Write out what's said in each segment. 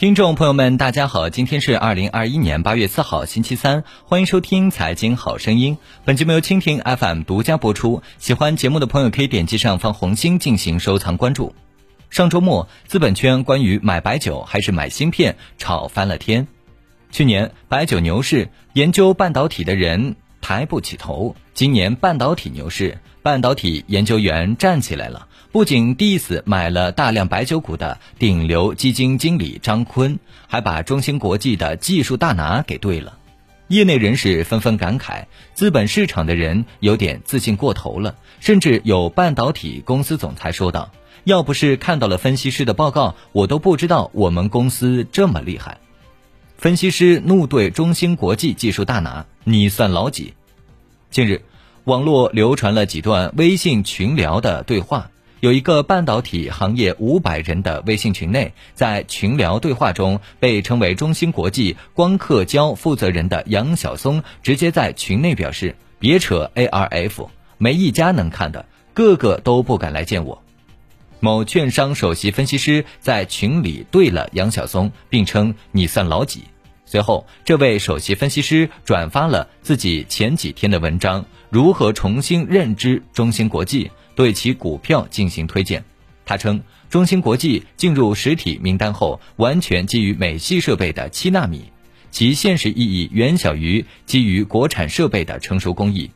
听众朋友们，大家好，今天是二零二一年八月四号，星期三，欢迎收听《财经好声音》。本节目由蜻蜓 FM 独家播出。喜欢节目的朋友可以点击上方红心进行收藏关注。上周末，资本圈关于买白酒还是买芯片吵翻了天。去年白酒牛市，研究半导体的人抬不起头；今年半导体牛市，半导体研究员站起来了。不仅 diss 买了大量白酒股的顶流基金经理张坤，还把中芯国际的技术大拿给对了。业内人士纷纷感慨，资本市场的人有点自信过头了。甚至有半导体公司总裁说道：“要不是看到了分析师的报告，我都不知道我们公司这么厉害。”分析师怒怼中芯国际技术大拿：“你算老几？”近日，网络流传了几段微信群聊的对话。有一个半导体行业五百人的微信群内，在群聊对话中，被称为中芯国际光刻胶负责人的杨晓松直接在群内表示：“别扯 ARF，没一家能看的，个个都不敢来见我。”某券商首席分析师在群里对了杨晓松，并称：“你算老几？”随后，这位首席分析师转发了自己前几天的文章，如何重新认知中芯国际。对其股票进行推荐，他称中芯国际进入实体名单后，完全基于美系设备的七纳米，其现实意义远小于基于国产设备的成熟工艺。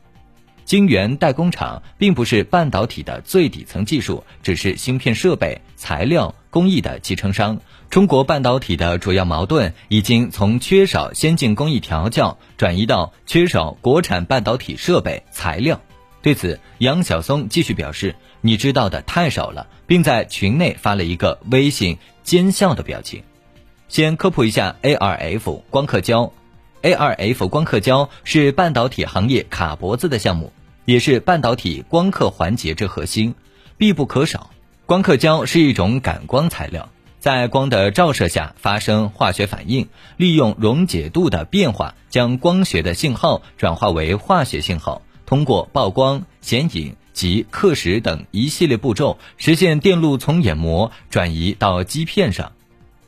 晶圆代工厂并不是半导体的最底层技术，只是芯片设备、材料、工艺的集成商。中国半导体的主要矛盾已经从缺少先进工艺调教，转移到缺少国产半导体设备、材料。对此，杨晓松继续表示：“你知道的太少了，并在群内发了一个微信奸笑的表情。”先科普一下 ARF 光刻胶，ARF 光刻胶是半导体行业卡脖子的项目，也是半导体光刻环节之核心，必不可少。光刻胶是一种感光材料，在光的照射下发生化学反应，利用溶解度的变化，将光学的信号转化为化学信号。通过曝光、显影及刻蚀等一系列步骤，实现电路从眼膜转移到基片上。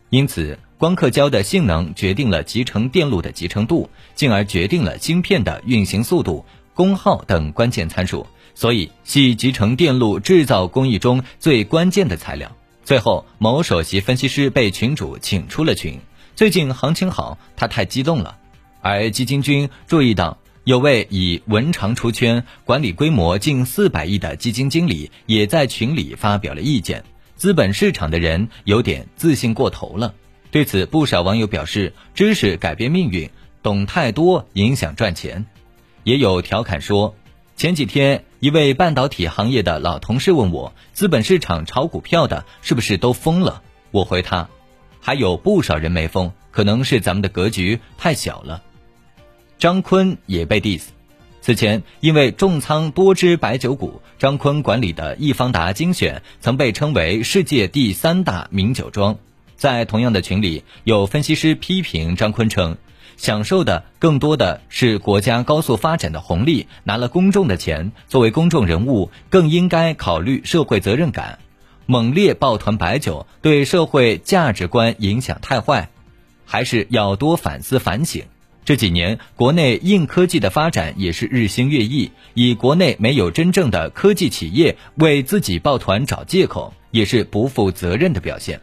因此，光刻胶的性能决定了集成电路的集成度，进而决定了芯片的运行速度、功耗等关键参数。所以，系集成电路制造工艺中最关键的材料。最后，某首席分析师被群主请出了群。最近行情好，他太激动了。而基金君注意到。有位以文长出圈、管理规模近四百亿的基金经理，也在群里发表了意见。资本市场的人有点自信过头了。对此，不少网友表示：“知识改变命运，懂太多影响赚钱。”也有调侃说：“前几天一位半导体行业的老同事问我，资本市场炒股票的是不是都疯了？”我回他：“还有不少人没疯，可能是咱们的格局太小了。”张坤也被 diss。此前，因为重仓多只白酒股，张坤管理的易方达精选曾被称为世界第三大名酒庄。在同样的群里，有分析师批评张坤称，享受的更多的是国家高速发展的红利，拿了公众的钱，作为公众人物，更应该考虑社会责任感。猛烈抱团白酒，对社会价值观影响太坏，还是要多反思反省。这几年，国内硬科技的发展也是日新月异。以国内没有真正的科技企业为自己抱团找借口，也是不负责任的表现。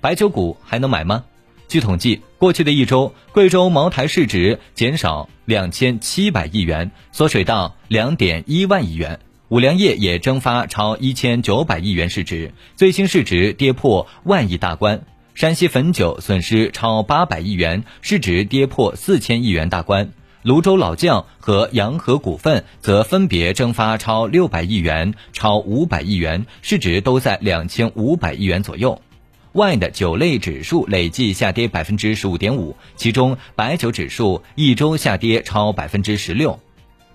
白酒股还能买吗？据统计，过去的一周，贵州茅台市值减少两千七百亿元，缩水到两点一万亿元；五粮液也蒸发超一千九百亿元市值，最新市值跌破万亿大关。山西汾酒损失超八百亿元，市值跌破四千亿元大关；泸州老窖和洋河股份则分别蒸发超六百亿元、超五百亿元，市值都在两千五百亿元左右。外的酒类指数累计下跌百分之十五点五，其中白酒指数一周下跌超百分之十六。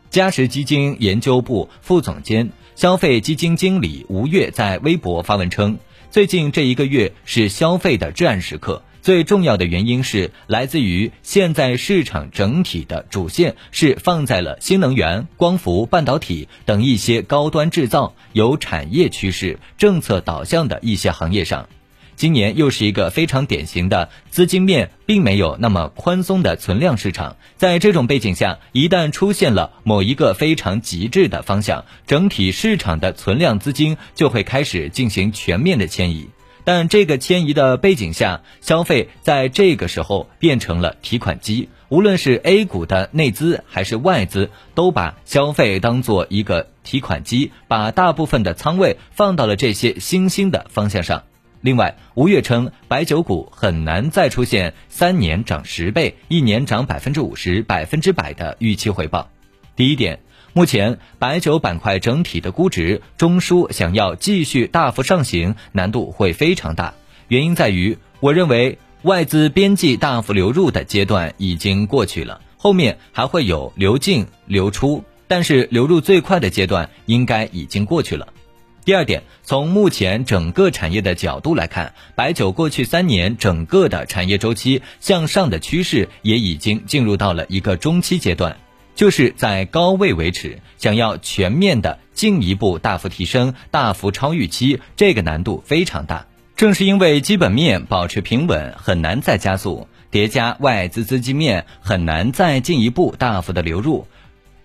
嘉实基金研究部副总监、消费基金经理吴越在微博发文称。最近这一个月是消费的至暗时刻，最重要的原因是来自于现在市场整体的主线是放在了新能源、光伏、半导体等一些高端制造、有产业趋势、政策导向的一些行业上。今年又是一个非常典型的资金面并没有那么宽松的存量市场。在这种背景下，一旦出现了某一个非常极致的方向，整体市场的存量资金就会开始进行全面的迁移。但这个迁移的背景下，消费在这个时候变成了提款机。无论是 A 股的内资还是外资，都把消费当做一个提款机，把大部分的仓位放到了这些新兴的方向上。另外，吴越称白酒股很难再出现三年涨十倍、一年涨百分之五十、百分之百的预期回报。第一点。目前白酒板块整体的估值中枢想要继续大幅上行，难度会非常大。原因在于，我认为外资边际大幅流入的阶段已经过去了，后面还会有流进流出，但是流入最快的阶段应该已经过去了。第二点，从目前整个产业的角度来看，白酒过去三年整个的产业周期向上的趋势也已经进入到了一个中期阶段。就是在高位维持，想要全面的进一步大幅提升、大幅超预期，这个难度非常大。正是因为基本面保持平稳，很难再加速，叠加外资资金面很难再进一步大幅的流入，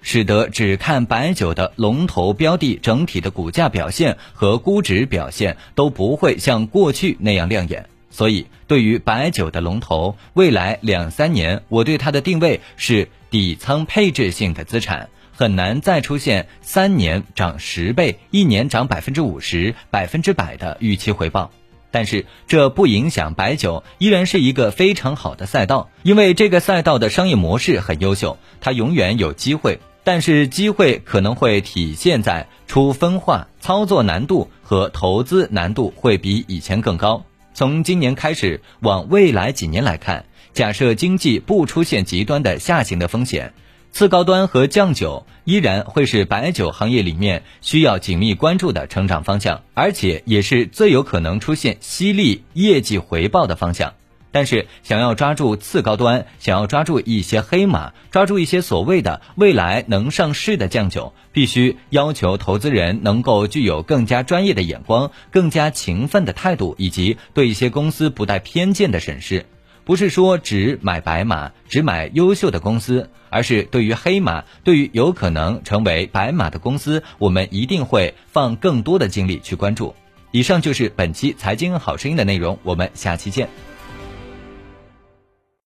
使得只看白酒的龙头标的整体的股价表现和估值表现都不会像过去那样亮眼。所以，对于白酒的龙头，未来两三年，我对它的定位是。底仓配置性的资产很难再出现三年涨十倍、一年涨百分之五十、百分之百的预期回报，但是这不影响白酒依然是一个非常好的赛道，因为这个赛道的商业模式很优秀，它永远有机会，但是机会可能会体现在出分化、操作难度和投资难度会比以前更高。从今年开始往未来几年来看。假设经济不出现极端的下行的风险，次高端和酱酒依然会是白酒行业里面需要紧密关注的成长方向，而且也是最有可能出现犀利业绩回报的方向。但是，想要抓住次高端，想要抓住一些黑马，抓住一些所谓的未来能上市的酱酒，必须要求投资人能够具有更加专业的眼光、更加勤奋的态度，以及对一些公司不带偏见的审视。不是说只买白马，只买优秀的公司，而是对于黑马，对于有可能成为白马的公司，我们一定会放更多的精力去关注。以上就是本期财经好声音的内容，我们下期见。